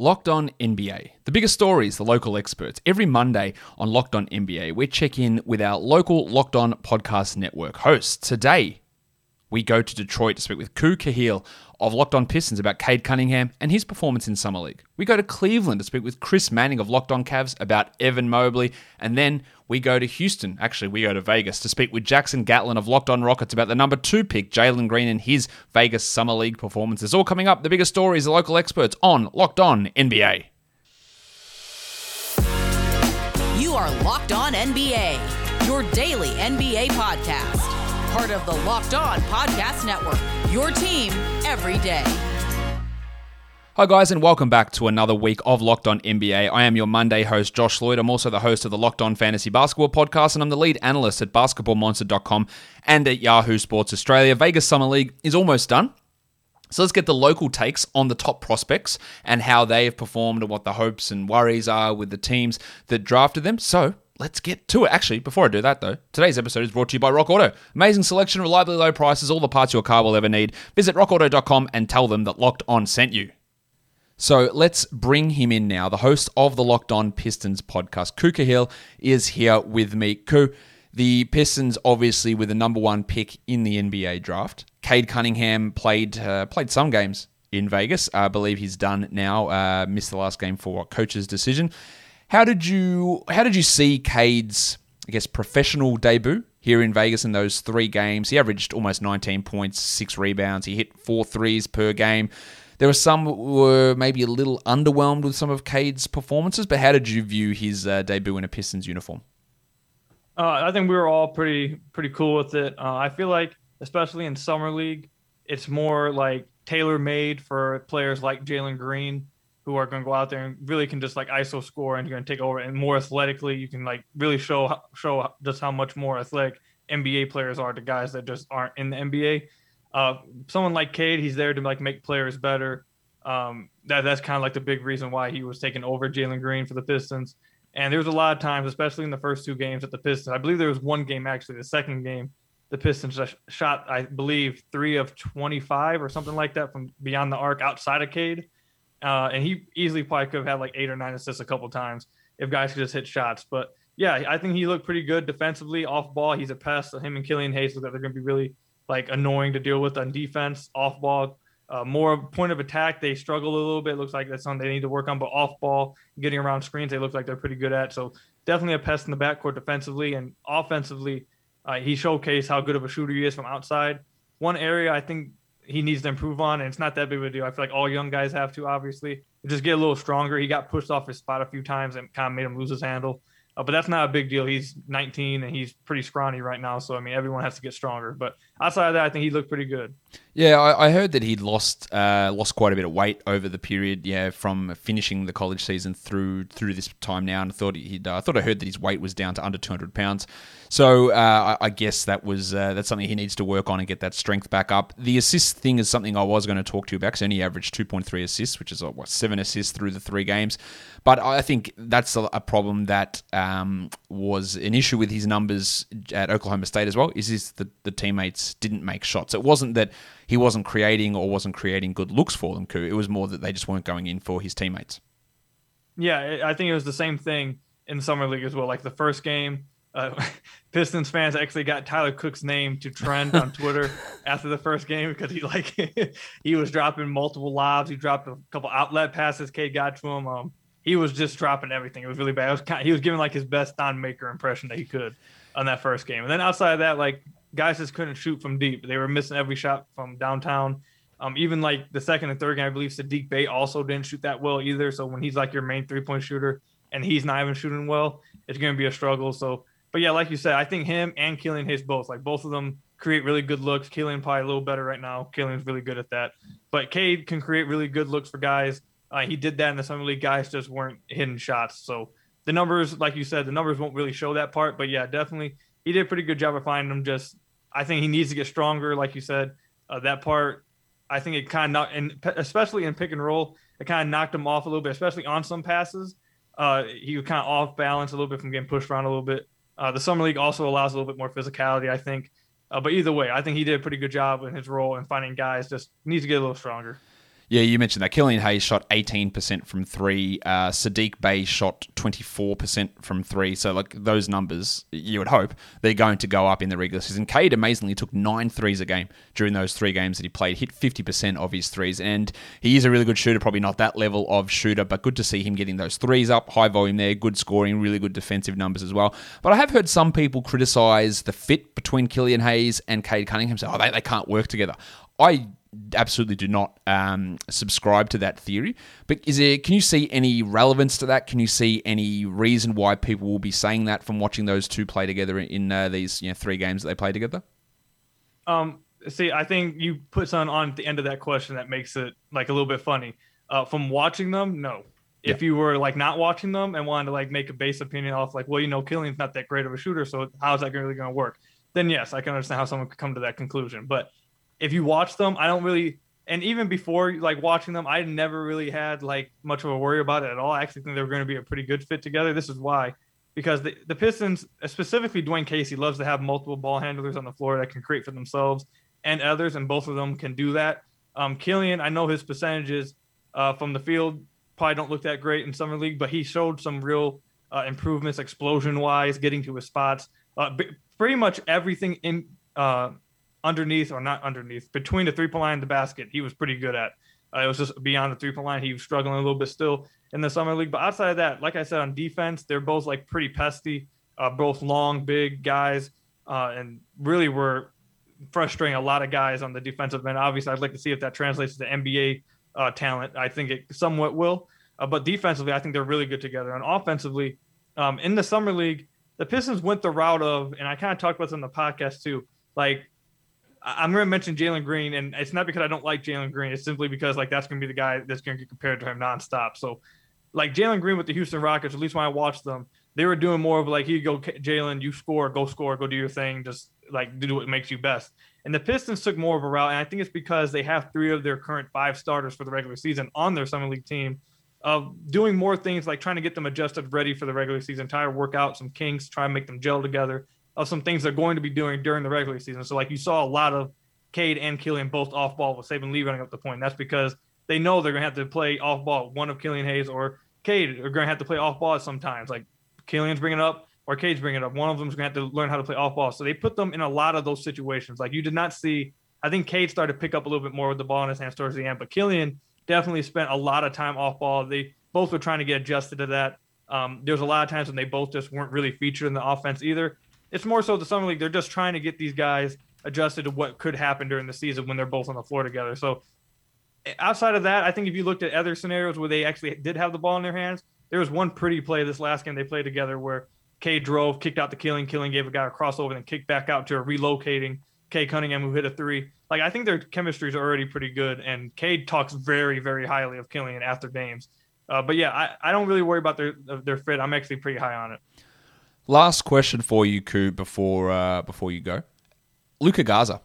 Locked On NBA. The biggest stories, the local experts. Every Monday on Locked On NBA, we check in with our local Locked On Podcast Network hosts. Today, we go to Detroit to speak with Ku Khahil of Locked On Pistons about Cade Cunningham and his performance in Summer League. We go to Cleveland to speak with Chris Manning of Locked On Cavs about Evan Mobley. And then we go to Houston. Actually, we go to Vegas to speak with Jackson Gatlin of Locked On Rockets about the number two pick, Jalen Green, and his Vegas Summer League performances. All coming up, the biggest stories, the local experts on Locked On NBA. You are Locked On NBA, your daily NBA podcast. Part of the Locked On Podcast Network, your team every day. Hi, guys, and welcome back to another week of Locked On NBA. I am your Monday host, Josh Lloyd. I'm also the host of the Locked On Fantasy Basketball podcast, and I'm the lead analyst at basketballmonster.com and at Yahoo Sports Australia. Vegas Summer League is almost done. So let's get the local takes on the top prospects and how they have performed and what the hopes and worries are with the teams that drafted them. So let's get to it. Actually, before I do that though, today's episode is brought to you by Rock Auto. Amazing selection, reliably low prices, all the parts your car will ever need. Visit rockauto.com and tell them that Locked On sent you. So let's bring him in now. The host of the Locked On Pistons podcast, Ku Khahil, is here with me. Ku, the Pistons obviously with the number one pick in the NBA draft. Cade Cunningham played uh, played some games in Vegas. I believe he's done now. Uh, missed the last game for coach's decision. How did you how did you see Cade's I guess professional debut here in Vegas in those three games? He averaged almost 19 points, six rebounds. He hit four threes per game. There were some were maybe a little underwhelmed with some of Cade's performances, but how did you view his uh, debut in a Pistons uniform? Uh, I think we were all pretty pretty cool with it. Uh, I feel like, especially in summer league, it's more like tailor made for players like Jalen Green, who are going to go out there and really can just like ISO score and you're going to take over. And more athletically, you can like really show show just how much more athletic NBA players are to guys that just aren't in the NBA. Uh, someone like Cade, he's there to like make players better. Um, that that's kind of like the big reason why he was taking over Jalen Green for the Pistons. And there was a lot of times, especially in the first two games at the Pistons. I believe there was one game actually, the second game, the Pistons shot, I believe, three of 25 or something like that from beyond the arc outside of Cade. Uh, and he easily probably could have had like eight or nine assists a couple times if guys could just hit shots. But yeah, I think he looked pretty good defensively off ball. He's a pest. Him and Killian Hayes look like they're going to be really like annoying to deal with on defense. Off ball, uh, more point of attack, they struggle a little bit. Looks like that's something they need to work on. But off ball, getting around screens, they look like they're pretty good at. So definitely a pest in the backcourt defensively and offensively. Uh, he showcased how good of a shooter he is from outside. One area I think he needs to improve on, and it's not that big of a deal. I feel like all young guys have to, obviously, just get a little stronger. He got pushed off his spot a few times and kind of made him lose his handle. Uh, but that's not a big deal. He's 19 and he's pretty scrawny right now. So I mean, everyone has to get stronger. But outside of that, I think he looked pretty good. Yeah, I, I heard that he'd lost uh, lost quite a bit of weight over the period. Yeah, from finishing the college season through through this time now, and I thought he'd uh, I thought I heard that his weight was down to under 200 pounds. So uh, I, I, guess that was uh, that's something he needs to work on and get that strength back up. The assist thing is something I was going to talk to you about. Cade only averaged 2.3 assists, which is what seven assists through the three games. But I think that's a, a problem that um, was an issue with his numbers at Oklahoma State as well. Is this the, the teammates didn't make shots? It wasn't that he wasn't creating or wasn't creating good looks for them. It was more that they just weren't going in for his teammates. Yeah, I think it was the same thing in summer league as well. Like the first game, uh, Pistons fans actually got Tyler Cook's name to trend on Twitter after the first game because he like he was dropping multiple lobs. He dropped a couple outlet passes. Cade got to him. Um, he was just dropping everything. It was really bad. It was kind of, he was giving like his best Thon Maker impression that he could on that first game. And then outside of that, like guys just couldn't shoot from deep. They were missing every shot from downtown. Um, even like the second and third game, I believe Saddiq Bey also didn't shoot that well either. So when he's like your main three point shooter and he's not even shooting well, it's going to be a struggle. So but yeah, like you said, I think him and Killian Hayes both, like both of them create really good looks. Killian probably a little better right now. Killian's really good at that. But Cade can create really good looks for guys. Uh, he did that in the summer league. Guys just weren't hitting shots. So the numbers, like you said, the numbers won't really show that part. But yeah, definitely he did a pretty good job of finding them. Just I think he needs to get stronger, like you said. Uh, that part, I think it kind of knocked, and especially in pick and roll, it kind of knocked him off a little bit, especially on some passes. Uh, he was kind of off balance a little bit from getting pushed around a little bit. Uh, the summer league also allows a little bit more physicality, I think. Uh, but either way, I think he did a pretty good job in his role and finding guys just needs to get a little stronger. Yeah, you mentioned that. Killian Hayes shot 18% from three. Uh, Saddiq Bey shot 24% from three. So, like, those numbers, you would hope they're going to go up in the regular season. Cade amazingly took nine threes a game during those three games that he played, hit 50% of his threes. And he is a really good shooter, probably not that level of shooter, but good to see him getting those threes up. High volume there, good scoring, really good defensive numbers as well. But I have heard some people criticize the fit between Killian Hayes and Cade Cunningham. Say, oh, they, they can't work together. I absolutely do not um, subscribe to that theory. But is there? Can you see any relevance to that? Can you see any reason why people will be saying that from watching those two play together in uh, these you know three games that they play together? Um, see, I think you put something on at the end of that question that makes it like a little bit funny. Uh, from watching them, no. If yeah. you were like not watching them and wanted to like make a base opinion off like, well, you know, Killian's not that great of a shooter, so how's that really going to work? Then yes, I can understand how someone could come to that conclusion. But if you watch them, I don't really and even before like watching them, I never really had like much of a worry about it at all. I actually think they were going to be a pretty good fit together. This is why. Because the, the Pistons, specifically Dwane Casey, loves to have multiple ball handlers on the floor that can create for themselves and others, and both of them can do that. Um, Killian, I know his percentages uh, from the field probably don't look that great in summer league, but he showed some real uh, improvements explosion wise, getting to his spots. Uh, b- pretty much everything in uh, underneath or not underneath between the three point line and the basket, he was pretty good at. Uh, it was just beyond the three point line. He was struggling a little bit still in the summer league. But outside of that, like I said, on defense, they're both like pretty pesty, uh, both long, big guys, uh, and really were frustrating a lot of guys on the defensive end. Obviously, I'd like to see if that translates to NBA uh, talent. I think it somewhat will. Uh, but defensively, I think they're really good together. And offensively, um, in the summer league, the Pistons went the route of, and I kind of talked about this in the podcast too. Like I'm going to mention Jalen Green, and it's not because I don't like Jalen Green. It's simply because like that's going to be the guy that's going to get compared to him nonstop. So, like Jalen Green with the Houston Rockets, at least when I watched them, they were doing more of like, "Here you go, Jalen, you score, go score, go do your thing, just like do what makes you best." And the Pistons took more of a route, and I think it's because they have three of their current five starters for the regular season on their summer league team, of doing more things like trying to get them adjusted, ready for the regular season, try to work out some kinks, try and make them gel together, of some things they're going to be doing during the regular season. So like you saw a lot of Cade and Killian both off ball with Saben Lee running up the point. That's because they know they're going to have to play off ball. One of Killian Hayes or Cade are going to have to play off ball sometimes. Like Killian's bringing it up or Cade's bringing up. One of them's going to have to learn how to play off ball. So they put them in a lot of those situations. Like you did not see. I think Cade started to pick up a little bit more with the ball in his hands towards the end, but Killian definitely spent a lot of time off ball. They both were trying to get adjusted to that. Um, there's a lot of times when they both just weren't really featured in the offense either it's more so the summer league. They're just trying to get these guys adjusted to what could happen during the season when they're both on the floor together. So outside of that, I think if you looked at other scenarios where they actually did have the ball in their hands, there was one pretty play this last game they played together where Cade drove, kicked out the Killian, Killian gave a guy a crossover, and kicked back out to a relocating Cade Cunningham who hit a three. Like I think their chemistry is already pretty good, and Cade talks very, very highly of Killian after games. Uh, but yeah, I, I don't really worry about their their fit. I'm actually pretty high on it. Last question for you, Ku, before uh, before you go. Luka Garza.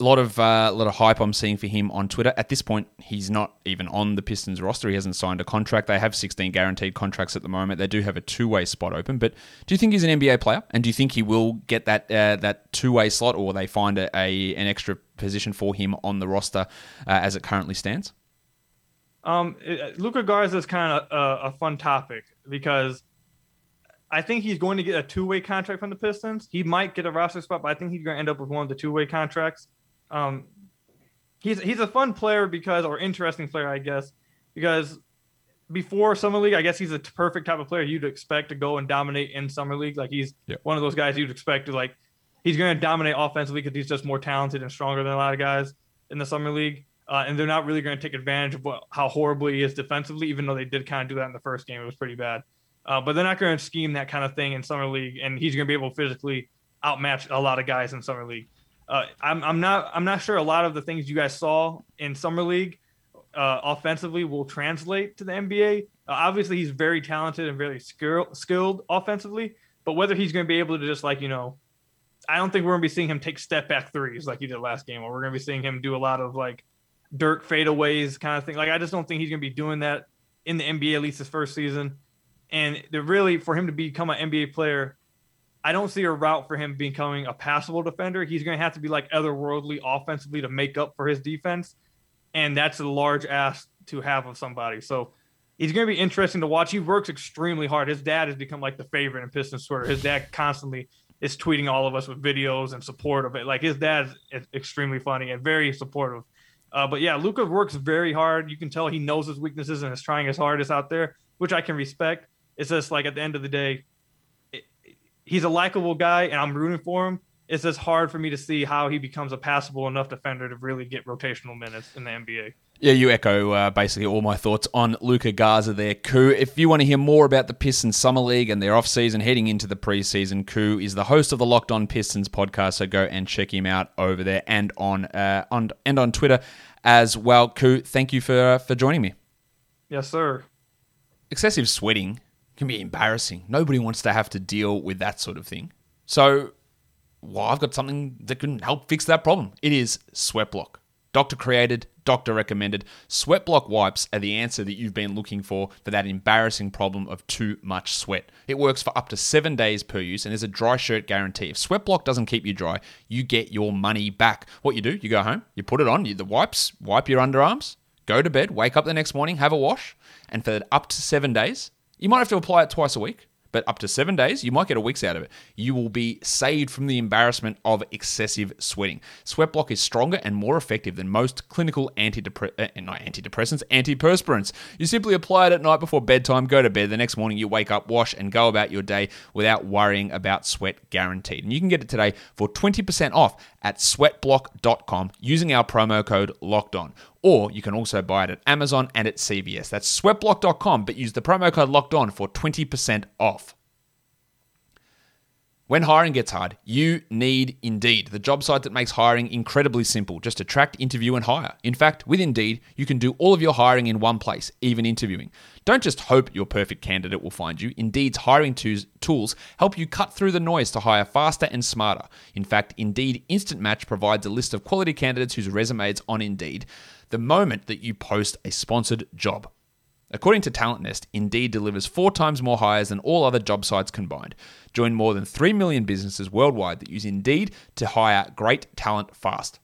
A lot of uh, lot of hype I'm seeing for him on Twitter. At this point, he's not even on the Pistons roster. He hasn't signed a contract. They have 16 guaranteed contracts at the moment. They do have a two way spot open. But do you think he's an NBA player? And do you think he will get that uh, that two way slot, or they find a, a, an extra position for him on the roster uh, as it currently stands? Um, Luka Garza is kind of a, a fun topic because I think he's going to get a two way contract from the Pistons. He might get a roster spot, but I think he's going to end up with one of the two way contracts. Um, he's he's a fun player because, or interesting player, I guess, because before summer league, I guess he's a perfect type of player you'd expect to go and dominate in summer league. Like he's yep. one of those guys you'd expect to like he's going to dominate offensively because he's just more talented and stronger than a lot of guys in the summer league. Uh, and they're not really going to take advantage of what, how horribly he is defensively, even though they did kind of do that in the first game. It was pretty bad. Uh, but they're not going to scheme that kind of thing in summer league, and he's going to be able to physically outmatch a lot of guys in summer league. Uh, I'm, I'm not I'm not sure a lot of the things you guys saw in summer league uh, offensively will translate to the NBA. Uh, obviously, he's very talented and very skill, skilled offensively, but whether he's going to be able to just like you know, I don't think we're going to be seeing him take step back threes like he did last game, or we're going to be seeing him do a lot of like Dirk fadeaways kind of thing. Like I just don't think he's going to be doing that in the NBA at least his first season. And really for him to become an NBA player, I don't see a route for him becoming a passable defender. He's going to have to be like otherworldly offensively to make up for his defense. and that's a large ask to have of somebody. So he's going to be interesting to watch. He works extremely hard. His dad has become like the favorite in Pistons Twitter. His dad constantly is tweeting all of us with videos and support of it. Like his dad is extremely funny and very supportive. Uh, but yeah, Luka works very hard. You can tell he knows his weaknesses and is trying his hardest out there, which I can respect. It's just like at the end of the day, it, he's a likable guy, and I'm rooting for him. It's just hard for me to see how he becomes a passable enough defender to really get rotational minutes in the NBA. Yeah, you echo uh, basically all my thoughts on Luka Garza there, Ku. If you want to hear more about the Pistons Summer League and their offseason heading into the preseason, Ku is the host of the Locked On Pistons podcast, so go and check him out over there and on uh, on and on Twitter as well. Ku, thank you for uh, for joining me. Yes, sir. Excessive sweating can be embarrassing. Nobody wants to have to deal with that sort of thing. So, well, I've got something that can help fix that problem. It is SweatBlock. Doctor created, doctor recommended. SweatBlock wipes are the answer that you've been looking for for that embarrassing problem of too much sweat. It works for up to seven days per use and there's a dry shirt guarantee. If SweatBlock doesn't keep you dry, you get your money back. What you do, you go home, you put it on, you, the wipes, wipe your underarms, go to bed, wake up the next morning, have a wash, and for up to seven days, you might have to apply it twice a week but up to seven days, you might get a week's out of it. You will be saved from the embarrassment of excessive sweating. SweatBlock is stronger and more effective than most clinical antidepre- uh, not antidepressants, antiperspirants. You simply apply it at night before bedtime, go to bed. The next morning, you wake up, wash, and go about your day without worrying about sweat guaranteed. And you can get it today for 20% off at sweatblock.com using our promo code locked on. Or you can also buy it at Amazon and at CVS. That's sweatblock.com, but use the promo code locked on for 20% off. When hiring gets hard, you need Indeed, the job site that makes hiring incredibly simple. Just attract, interview, and hire. In fact, with Indeed, you can do all of your hiring in one place, even interviewing. Don't just hope your perfect candidate will find you. Indeed's hiring tools help you cut through the noise to hire faster and smarter. In fact, Indeed Instant Match provides a list of quality candidates whose resumes on Indeed the moment that you post a sponsored job. According to Talent Nest, Indeed delivers four times more hires than all other job sites combined. Join more than 3 million businesses worldwide that use Indeed to hire great talent fast.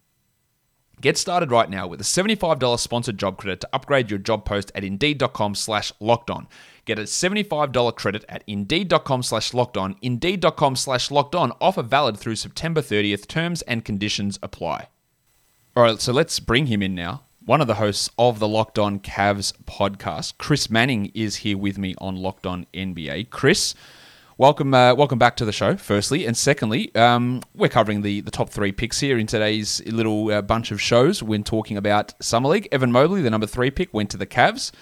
Get started right now with a $75 sponsored job credit to upgrade your job post at Indeed.com slash locked on. Get a $75 credit at Indeed.com slash locked on. Indeed.com slash locked on. Offer valid through September 30th. Terms and conditions apply. All right, so let's bring him in now one of the hosts of the Locked On Cavs podcast. Chris Manning is here with me on Locked On NBA. Chris, welcome, uh, welcome back to the show. Firstly, and secondly, um, we're covering the the top three picks here in today's little uh, bunch of shows. When talking about summer league, Evan Mobley, the number three pick, went to the Cavs.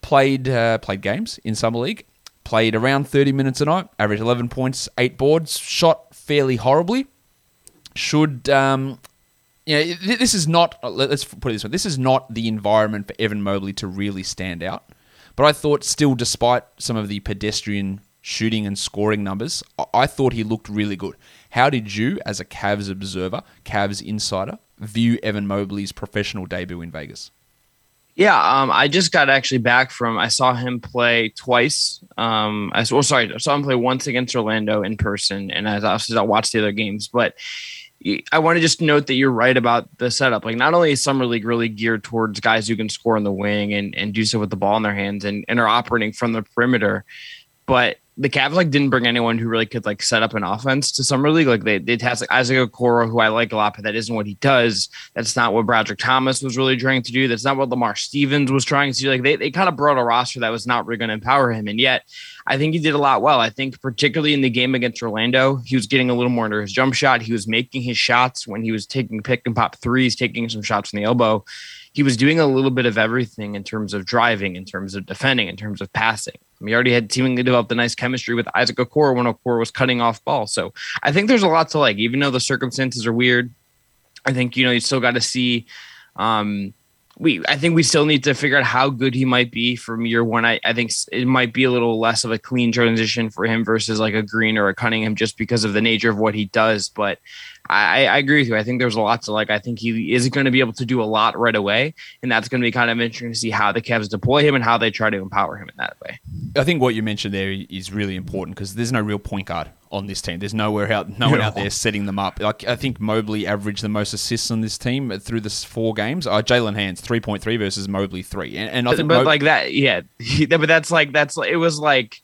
Played uh, played games in summer league. Played around thirty minutes a night. Averaged eleven points, eight boards. Shot fairly horribly. Should um, you know, this is not. Let's put it this way: this is not the environment for Evan Mobley to really stand out. But I thought, still, despite some of the pedestrian shooting and scoring numbers, I thought he looked really good. How did you, as a Cavs observer, Cavs insider, view Evan Mobley's professional debut in Vegas? Yeah, um, I just got actually back from. I saw him play twice. Um, I well, sorry, I saw him play once against Orlando in person, and I also watched the other games. But I want to just note that you're right about the setup. Like, not only is Summer League really geared towards guys who can score in the wing and, and do so with the ball in their hands and, and are operating from the perimeter, but the Cavs like didn't bring anyone who really could like set up an offense to summer league. Like they they had like Isaac Okoro, who I like a lot, but that isn't what he does. That's not what Brodric Thomas was really trying to do. That's not what Lamar Stevens was trying to do. Like they, they kind of brought a roster that was not really going to empower him. And yet I think he did a lot well. I think particularly in the game against Orlando, he was getting a little more under his jump shot. He was making his shots when he was taking pick and pop threes, taking some shots from the elbow he was doing a little bit of everything in terms of driving, in terms of defending, in terms of passing. He already had seemingly developed a nice chemistry with Isaac Okoro when Okoro was cutting off ball. So I think there's a lot to like, even though the circumstances are weird. I think you know you still got to see. Um, we I think we still need to figure out how good he might be from year one. I, I think it might be a little less of a clean transition for him versus like a Green or a Cunningham just because of the nature of what he does. But I, I agree with you. I think there's a lot to like. I think he is going to be able to do a lot right away, and that's going to be kind of interesting to see how the Cavs deploy him and how they try to empower him in that way. I think what you mentioned there is really important because there's no real point guard on this team. There's nowhere out, no one out there setting them up. Like I think Mobley averaged the most assists on this team through this four games. Uh, Jalen Hands three point three versus Mobley three, and, and I think, but, but like that, yeah, but that's like that's it was like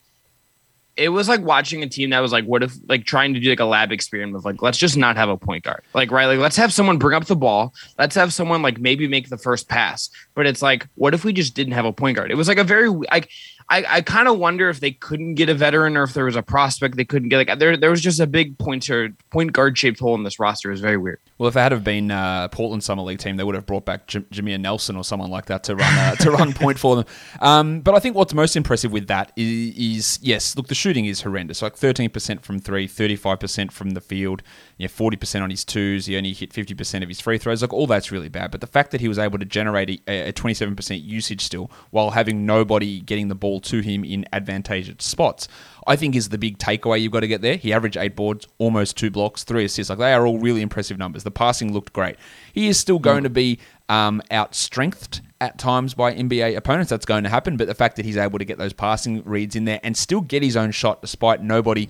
it was like watching a team that was like, what if like trying to do like a lab experiment of like, let's just not have a point guard. Like, right, like let's have someone bring up the ball. Let's have someone like maybe make the first pass. But it's like, what if we just didn't have a point guard? It was like a very like I, I kind of wonder if they couldn't get a veteran or if there was a prospect they couldn't get. Like there, there was just a big pointer point guard shaped hole in this roster. It was very weird. Well, if it had have been uh, Portland Summer League team, they would have brought back J- Jameer Nelson or someone like that to run uh, to run point for them. Um, but I think what's most impressive with that is, is, yes, look, the shooting is horrendous. Like thirteen percent from three, 35 percent from the field, yeah, forty percent on his twos. He only hit fifty percent of his free throws. Like all that's really bad. But the fact that he was able to generate a twenty seven percent usage still while having nobody getting the ball to him in advantageous spots. I think is the big takeaway you've got to get there. He averaged eight boards, almost two blocks, three assists. Like they are all really impressive numbers. The passing looked great. He is still going to be um, outstrengthed at times by NBA opponents. That's going to happen. But the fact that he's able to get those passing reads in there and still get his own shot despite nobody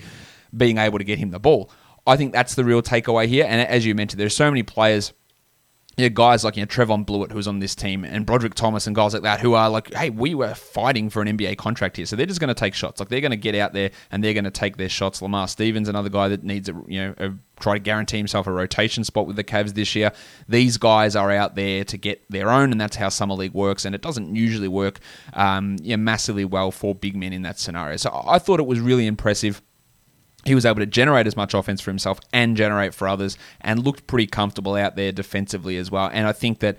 being able to get him the ball. I think that's the real takeaway here. And as you mentioned, there's so many players yeah, guys like you know Trevon Bluiett, who's on this team, and Brodric Thomas, and guys like that, who are like, hey, we were fighting for an NBA contract here, so they're just going to take shots. Like they're going to get out there and they're going to take their shots. Lamar Stevens, another guy that needs a you know a, try to guarantee himself a rotation spot with the Cavs this year. These guys are out there to get their own, and that's how summer league works. And it doesn't usually work, um, yeah, massively well for big men in that scenario. So I thought it was really impressive he was able to generate as much offense for himself and generate for others and looked pretty comfortable out there defensively as well. And I think that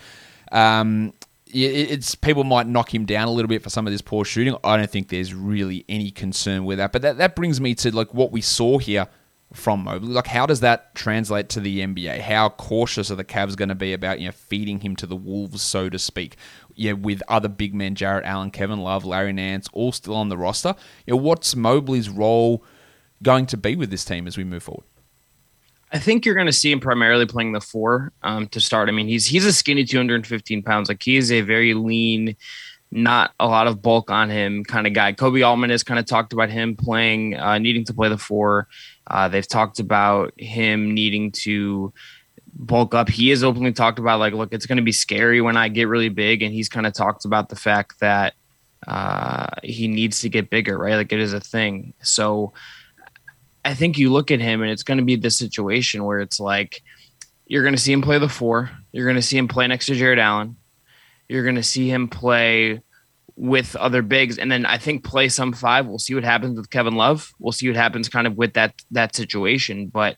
um, it's people might knock him down a little bit for some of this poor shooting. I don't think there's really any concern with that. But that, that brings me to like what we saw here from Mobley. Like, how does that translate to the NBA? How cautious are the Cavs going to be about you know feeding him to the wolves, so to speak? Yeah, with other big men, Jarrett Allen, Kevin Love, Larry Nance, all still on the roster. You know, what's Mobley's role? Going to be with this team as we move forward? I think you're going to see him primarily playing the four um, to start. I mean, he's he's a skinny 215 pounds. Like he is a very lean, not a lot of bulk on him kind of guy. Koby Altman has kind of talked about him playing, uh, needing to play the four. Uh, they've talked about him needing to bulk up. He has openly talked about like, look, it's going to be scary when I get really big, and he's kind of talked about the fact that uh, he needs to get bigger, right? Like it is a thing. So I think you look at him and it's going to be this situation where it's like you're going to see him play the four. You're going to see him play next to Jarrett Allen. You're going to see him play with other bigs, and then I think play some five. We'll see what happens with Kevin Love. We'll see what happens kind of with that that situation. But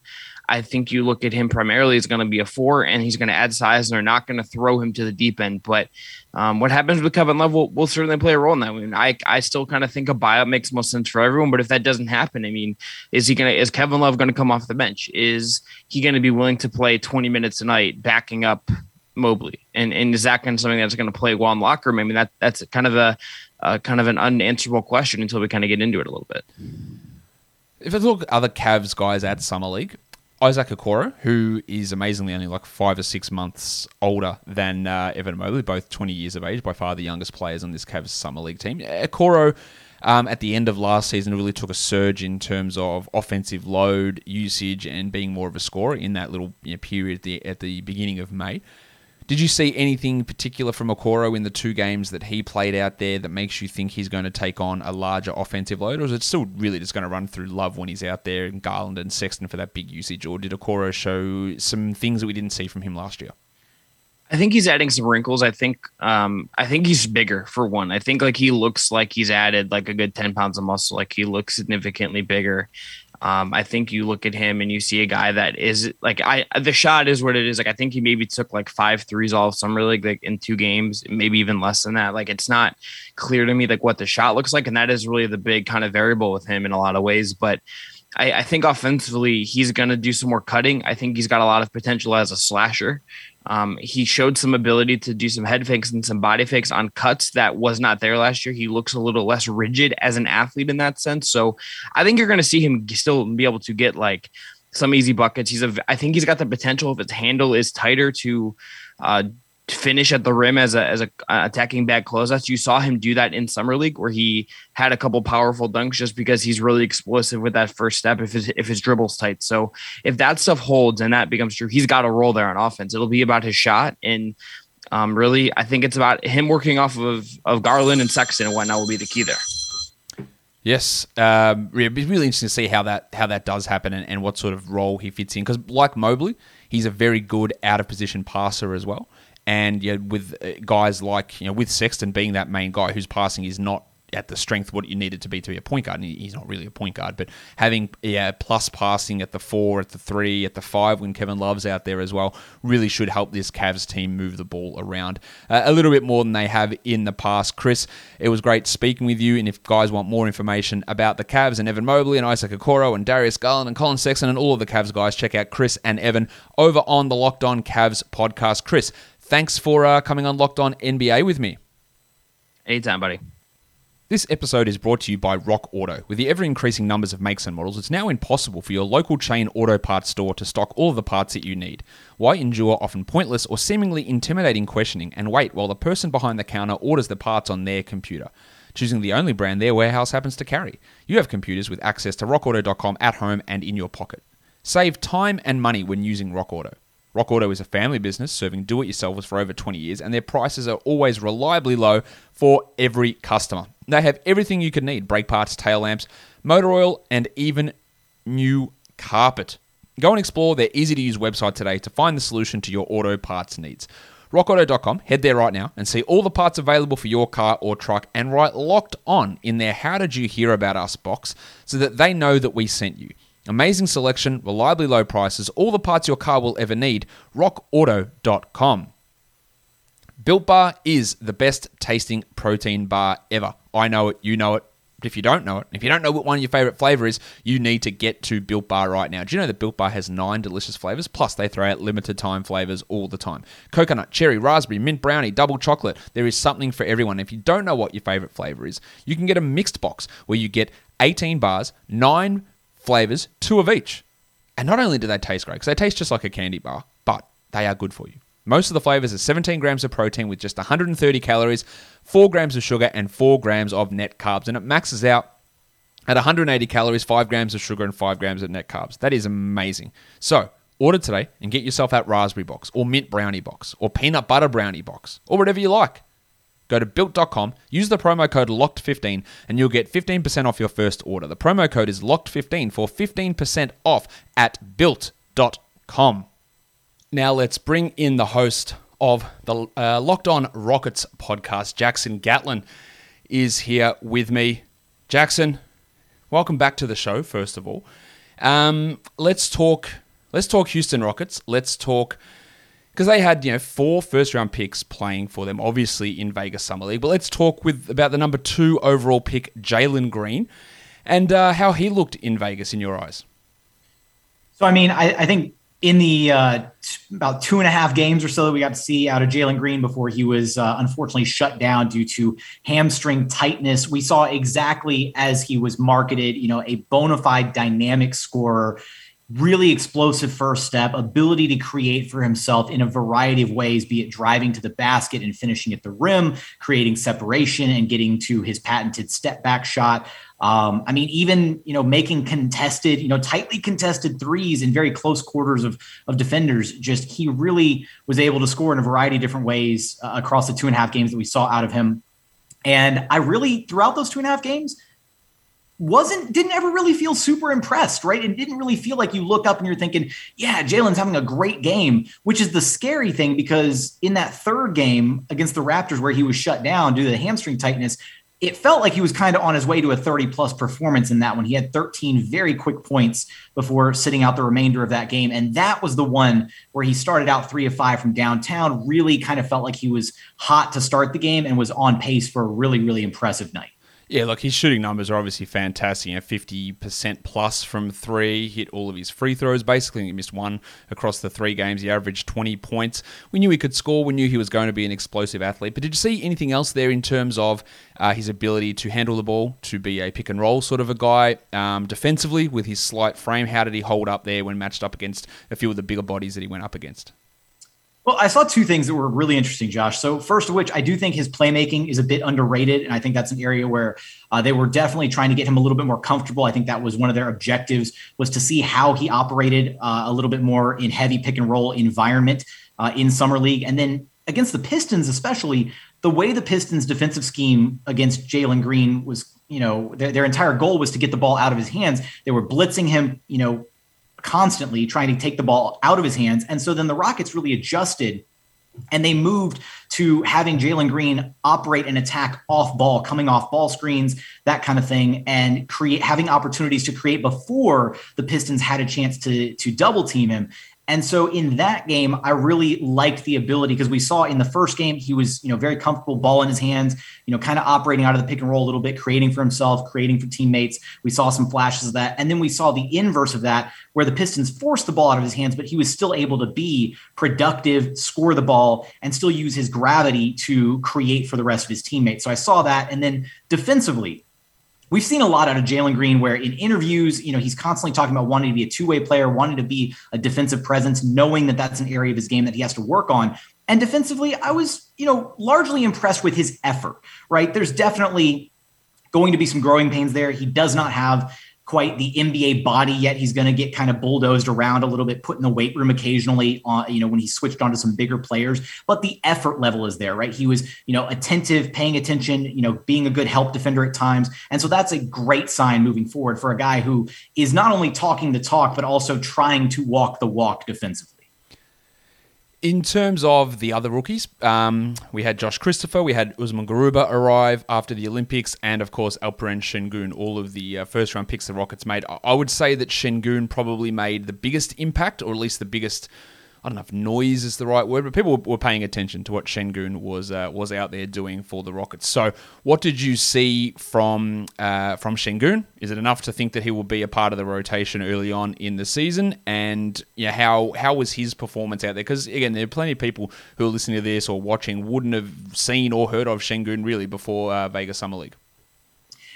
I think you look at him primarily as going to be a four, and he's going to add size, and they're not going to throw him to the deep end. But um, what happens with Kevin Love will, will certainly play a role in that. I mean, I, I still kind of think a buyout makes most sense for everyone. But if that doesn't happen, I mean, is he going to is Kevin Love going to come off the bench? Is he going to be willing to play 20 minutes a night, backing up Mobley? And and is that kind of something that's going to play well in locker room? I mean, that that's kind of a uh, kind of an unanswerable question until we kind of get into it a little bit. If I look other Cavs guys at Summer League, Isaac Okoro, who is amazingly only like five or six months older than uh, Evan Mobley, both 20 years of age, by far the youngest players on this Cavs Summer League team. Okoro, um, at the end of last season, really took a surge in terms of offensive load, usage, and being more of a scorer in that little you know, period at the, at the beginning of May. Did you see anything particular from Okoro in the two games that he played out there that makes you think he's going to take on a larger offensive load, or is it still really just going to run through Love when he's out there and Garland and Sexton for that big usage, or did Okoro show some things that we didn't see from him last year? I think he's adding some wrinkles. I think um, I think he's bigger for one. I think like he looks like he's added like a good ten pounds of muscle. Like he looks significantly bigger. Um, I think you look at him and you see a guy that is like I the shot is what it is. Like I think he maybe took like five threes all summer league like in two games, maybe even less than that. Like it's not clear to me like what the shot looks like, and that is really the big kind of variable with him in a lot of ways. But I, I think offensively he's to do some more cutting. I think he's got a lot of potential as a slasher. Um, he showed some ability to do some head fakes and some body fakes on cuts that was not there last year. He looks a little less rigid as an athlete in that sense. So I think you're going to see him still be able to get like some easy buckets. He's a, I think he's got the potential if his handle is tighter to uh, finish at the rim as a as a attacking back closeouts. You saw him do that in summer league where he had a couple powerful dunks just because he's really explosive with that first step if his if his dribble's tight. So if that stuff holds and that becomes true, he's got a role there on offense. It'll be about his shot and um, really I think it's about him working off of of Garland and Sexton and whatnot will be the key there. Yes, um, it'd be really interesting to see how that how that does happen and, and what sort of role he fits in. Because like Mobley, he's a very good out of position passer as well. And yeah, with uh, guys like you know, with Sexton being that main guy whose passing is not at the strength what you needed to be to be a point guard. And he's not really a point guard, but having yeah plus passing at the four, at the three, at the five when Kevin Love's out there as well really should help this Cavs team move the ball around uh, a little bit more than they have in the past. Chris, it was great speaking with you. And if guys want more information about the Cavs and Evan Mobley and Isaac Okoro and Darius Garland and Collin Sexton and all of the Cavs guys, check out Chris and Evan over on the Locked On Cavs podcast. Chris, thanks for uh, coming on Locked On NBA with me. Anytime, buddy. This episode is brought to you by Rock Auto. With the ever increasing numbers of makes and models, it's now impossible for your local chain auto parts store to stock all of the parts that you need. Why endure often pointless or seemingly intimidating questioning and wait while the person behind the counter orders the parts on their computer? Choosing the only brand their warehouse happens to carry. You have computers with access to rockauto.com at home and in your pocket. Save time and money when using Rock Auto. Rock Auto is a family business serving do it yourselfers for over 20 years, and their prices are always reliably low for every customer. They have everything you could need brake parts, tail lamps, motor oil, and even new carpet. Go and explore their easy to use website today to find the solution to your auto parts needs. RockAuto.com, head there right now and see all the parts available for your car or truck and write locked on in their How Did You Hear About Us box so that they know that we sent you. Amazing selection, reliably low prices, all the parts your car will ever need. RockAuto.com. Built Bar is the best tasting protein bar ever. I know it, you know it. If you don't know it, if you don't know what one of your favorite flavor is, you need to get to Built Bar right now. Do you know that Built Bar has nine delicious flavors? Plus, they throw out limited time flavors all the time coconut, cherry, raspberry, mint brownie, double chocolate. There is something for everyone. If you don't know what your favorite flavor is, you can get a mixed box where you get 18 bars, nine flavors, two of each. And not only do they taste great, because they taste just like a candy bar, but they are good for you. Most of the flavors are 17 grams of protein with just 130 calories, 4 grams of sugar, and 4 grams of net carbs. And it maxes out at 180 calories, 5 grams of sugar, and 5 grams of net carbs. That is amazing. So, order today and get yourself that raspberry box, or mint brownie box, or peanut butter brownie box, or whatever you like. Go to built.com, use the promo code LOCKED15, and you'll get 15% off your first order. The promo code is LOCKED15 for 15% off at built.com. Now let's bring in the host of the uh, Locked On Rockets podcast, Jackson Gatlin, is here with me. Jackson, welcome back to the show. First of all, um, let's talk. Let's talk Houston Rockets. Let's talk because they had you know four first round picks playing for them, obviously in Vegas Summer League. But let's talk with about the number two overall pick, Jalen Green, and uh, how he looked in Vegas in your eyes. So I mean, I, I think in the uh, t- about two and a half games or so that we got to see out of Jalen Green before he was uh, unfortunately shut down due to hamstring tightness, we saw exactly as he was marketed, you know, a bona fide dynamic scorer, really explosive first step, ability to create for himself in a variety of ways, be it driving to the basket and finishing at the rim, creating separation and getting to his patented step back shot. Um, I mean, even you know, making contested, you know, tightly contested threes in very close quarters of of defenders. Just he really was able to score in a variety of different ways uh, across the two and a half games that we saw out of him. And I really, throughout those two and a half games, wasn't didn't ever really feel super impressed, right? It didn't really feel like you look up and you're thinking, yeah, Jalen's having a great game, which is the scary thing because in that third game against the Raptors where he was shut down due to the hamstring tightness, it felt like he was kind of on his way to a 30 plus performance in that one. He had 13 very quick points before sitting out the remainder of that game. And that was the one where he started out three of five from downtown, really kind of felt like he was hot to start the game and was on pace for a really, really impressive night. Yeah, look, his shooting numbers are obviously fantastic. You know, fifty percent plus from three, hit all of his free throws. Basically, he missed one across the three games. He averaged twenty points. We knew he could score. We knew he was going to be an explosive athlete. But did you see anything else there in terms of uh, his ability to handle the ball, to be a pick and roll sort of a guy um, defensively with his slight frame? How did he hold up there when matched up against a few of the bigger bodies that he went up against? Well, I saw two things that were really interesting, Josh. So, first of which, I do think his playmaking is a bit underrated. And I think that's an area where uh, they were definitely trying to get him a little bit more comfortable. I think that was one of their objectives was to see how he operated uh, a little bit more in heavy pick and roll environment uh, in Summer League. And then against the Pistons, especially, the way the Pistons defensive scheme against Jalen Green was, you know, their, their entire goal was to get the ball out of his hands. They were blitzing him, you know, constantly trying to take the ball out of his hands. And so then the Rockets really adjusted and they moved to having Jalen Green operate and attack off ball, coming off ball screens, that kind of thing, and create having opportunities to create before the Pistons had a chance to to double team him. And so in that game, I really liked the ability because we saw in the first game he was, you know, very comfortable, ball in his hands, you know, kind of operating out of the pick and roll a little bit, creating for himself, creating for teammates. We saw some flashes of that, and then we saw the inverse of that, where the Pistons forced the ball out of his hands, but he was still able to be productive, score the ball, and still use his gravity to create for the rest of his teammates. So I saw that, and then defensively, we've seen a lot out of Jalen Green where in interviews, you know, he's constantly talking about wanting to be a two way player, wanting to be a defensive presence, knowing that that's an area of his game that he has to work on. And defensively, I was, you know, largely impressed with his effort, right? There's definitely going to be some growing pains there. He does not have quite the NBA body yet. He's going to get kind of bulldozed around a little bit, put in the weight room occasionally, on, you know, when he switched on to some bigger players. But the effort level is there, right? He was, you know, attentive, paying attention, you know, being a good help defender at times. And so that's a great sign moving forward for a guy who is not only talking the talk, but also trying to walk the walk defensively. In terms of the other rookies, um, we had Josh Christopher, we had Usman Garuba arrive after the Olympics, and of course Alperen Sengun, all of the uh, first round picks the Rockets made. I would say that Sengun probably made the biggest impact, or at least the biggest I don't know if noise is the right word, but people were paying attention to what Sengun was uh, was out there doing for the Rockets. So, what did you see from uh, from Sengun? Is it enough to think that he will be a part of the rotation early on in the season? And yeah, how how was his performance out there? Because again, there are plenty of people who are listening to this or watching wouldn't have seen or heard of Sengun really before uh, Vegas Summer League.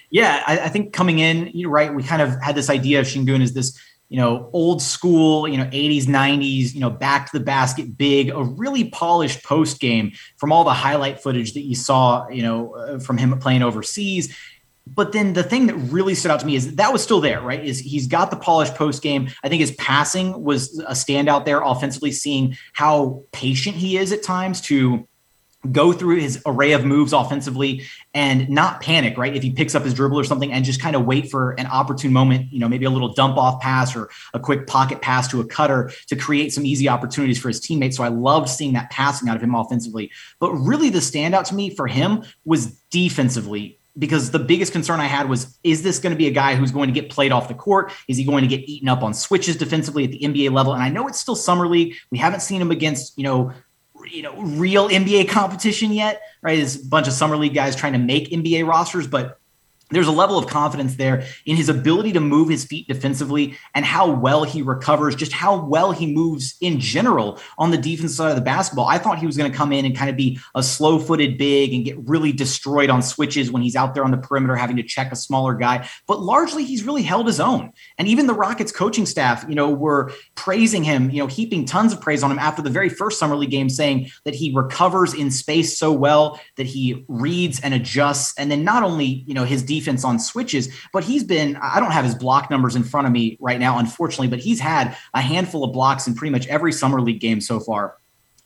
Yeah, I, I think coming in, you're right. We kind of had this idea of Sengun as this you know, old school, you know, 80s, 90s, you know, back to the basket big, a really polished post game from all the highlight footage that you saw, you know, uh, from him playing overseas. But then the thing that really stood out to me is that, that was still there, right? Is he's got the polished post game. I think his passing was a standout there offensively, seeing how patient he is at times to go through his array of moves offensively and not panic, right? If he picks up his dribble or something and just kind of wait for an opportune moment, you know, maybe a little dump off pass or a quick pocket pass to a cutter to create some easy opportunities for his teammates. So I loved seeing that passing out of him offensively. But really the standout to me for him was defensively because the biggest concern I had was is this going to be a guy who's going to get played off the court? Is he going to get eaten up on switches defensively at the NBA level? And I know it's still summer league. We haven't seen him against, you know, you know real NBA competition yet, right? There's a bunch of summer league guys trying to make NBA rosters, but there's a level of confidence there in his ability to move his feet defensively and how well he recovers, just how well he moves in general on the defense side of the basketball. I thought he was going to come in and kind of be a slow footed big and get really destroyed on switches when he's out there on the perimeter having to check a smaller guy. But largely, he's really held his own. And even the Rockets coaching staff, you know, were praising him, you know, heaping tons of praise on him after the very first summer league game, saying that he recovers in space so well, that he reads and adjusts. And then not only, you know, his defense defense on switches, but he's been, I don't have his block numbers in front of me right now, unfortunately, but he's had a handful of blocks in pretty much every summer league game so far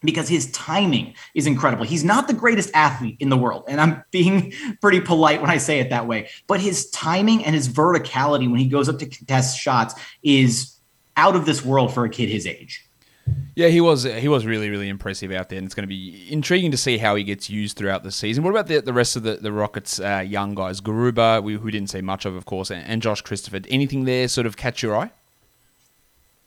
because his timing is incredible. He's not the greatest athlete in the world, and I'm being pretty polite when I say it that way, but his timing and his verticality when he goes up to contest shots is out of this world for a kid his age. Yeah, he was he was really really impressive out there, and it's going to be intriguing to see how he gets used throughout the season. What about the, the rest of the the Rockets' uh, young guys, Garuba, we, who didn't see much of, of course, and, and Josh Christopher? Anything there sort of catch your eye?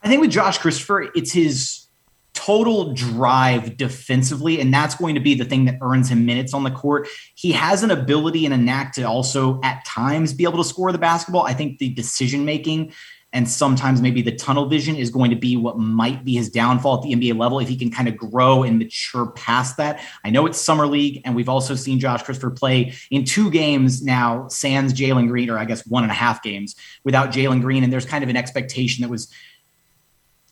I think with Josh Christopher, it's his total drive defensively, and that's going to be the thing that earns him minutes on the court. He has an ability and a knack to also at times be able to score the basketball. I think the decision making and sometimes maybe the tunnel vision is going to be what might be his downfall at the NBA level if he can kind of grow and mature past that. I know it's summer league, and we've also seen Josh Christopher play in two games now, sans Jalen Green, or I guess one and a half games without Jalen Green, and there's kind of an expectation that was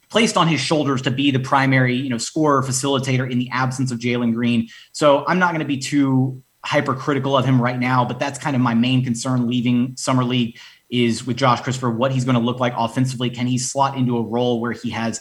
placed on his shoulders to be the primary, you know, scorer facilitator in the absence of Jalen Green. So I'm not going to be too hypercritical of him right now, but that's kind of my main concern leaving summer league is with Josh Christopher, what he's going to look like offensively. Can he slot into a role where he has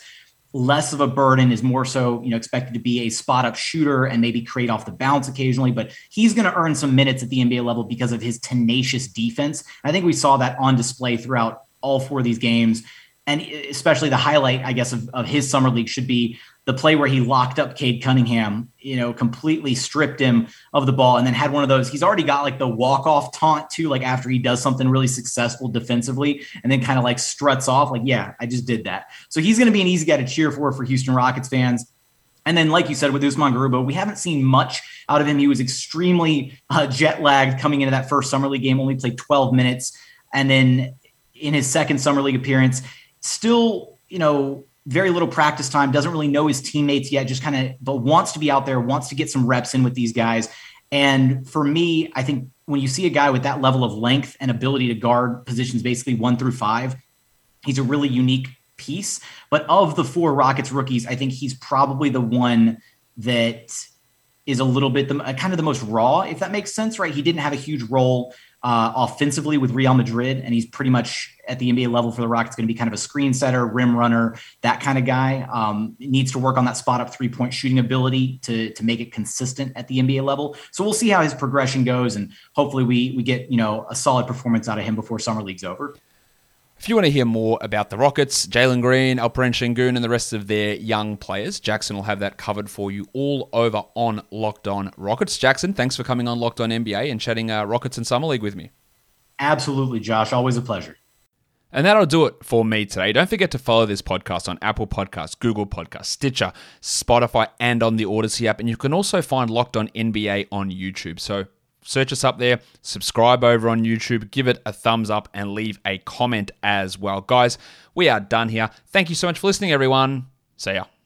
less of a burden, is more so, you know, expected to be a spot up shooter and maybe create off the bounce occasionally, but he's going to earn some minutes at the NBA level because of his tenacious defense. I think we saw that on display throughout all four of these games. And especially the highlight, I guess, of, of his summer league should be the play where he locked up Cade Cunningham, you know, completely stripped him of the ball and then had one of those. He's already got like the walk off taunt too, like after he does something really successful defensively and then kind of like struts off, like, yeah, I just did that. So he's going to be an easy guy to cheer for for Houston Rockets fans. And then, like you said, with Usman Garuba, we haven't seen much out of him. He was extremely uh, jet lagged coming into that first summer league game, only played 12 minutes. And then in his second summer league appearance, still, you know, very little practice time, doesn't really know his teammates yet, just kind of, but wants to be out there, wants to get some reps in with these guys. And for me, I think when you see a guy with that level of length and ability to guard positions basically one through five, he's a really unique piece. But of the four Rockets rookies, I think he's probably the one that is a little bit the kind of the most raw, if that makes sense, right? He didn't have a huge role uh, offensively with Real Madrid, and he's pretty much at the NBA level for the Rockets going to be kind of a screen setter, rim runner, that kind of guy. Um, needs to work on that spot up three point shooting ability to to make it consistent at the NBA level. So we'll see how his progression goes, and hopefully we we get you know a solid performance out of him before summer league's over. If you want to hear more about the Rockets, Jalen Green, Alperen Sengun, and the rest of their young players, Jackson will have that covered for you all over on Locked On Rockets. Jackson, thanks for coming on Locked On NBA and chatting uh, Rockets and Summer League with me. Absolutely, Josh. Always a pleasure. And that'll do it for me today. Don't forget to follow this podcast on Apple Podcasts, Google Podcasts, Stitcher, Spotify, and on the Odyssey app. And you can also find Locked On NBA on YouTube. So search us up there, subscribe over on YouTube, give it a thumbs up, and leave a comment as well. Guys, we are done here. Thank you so much for listening, everyone. See ya.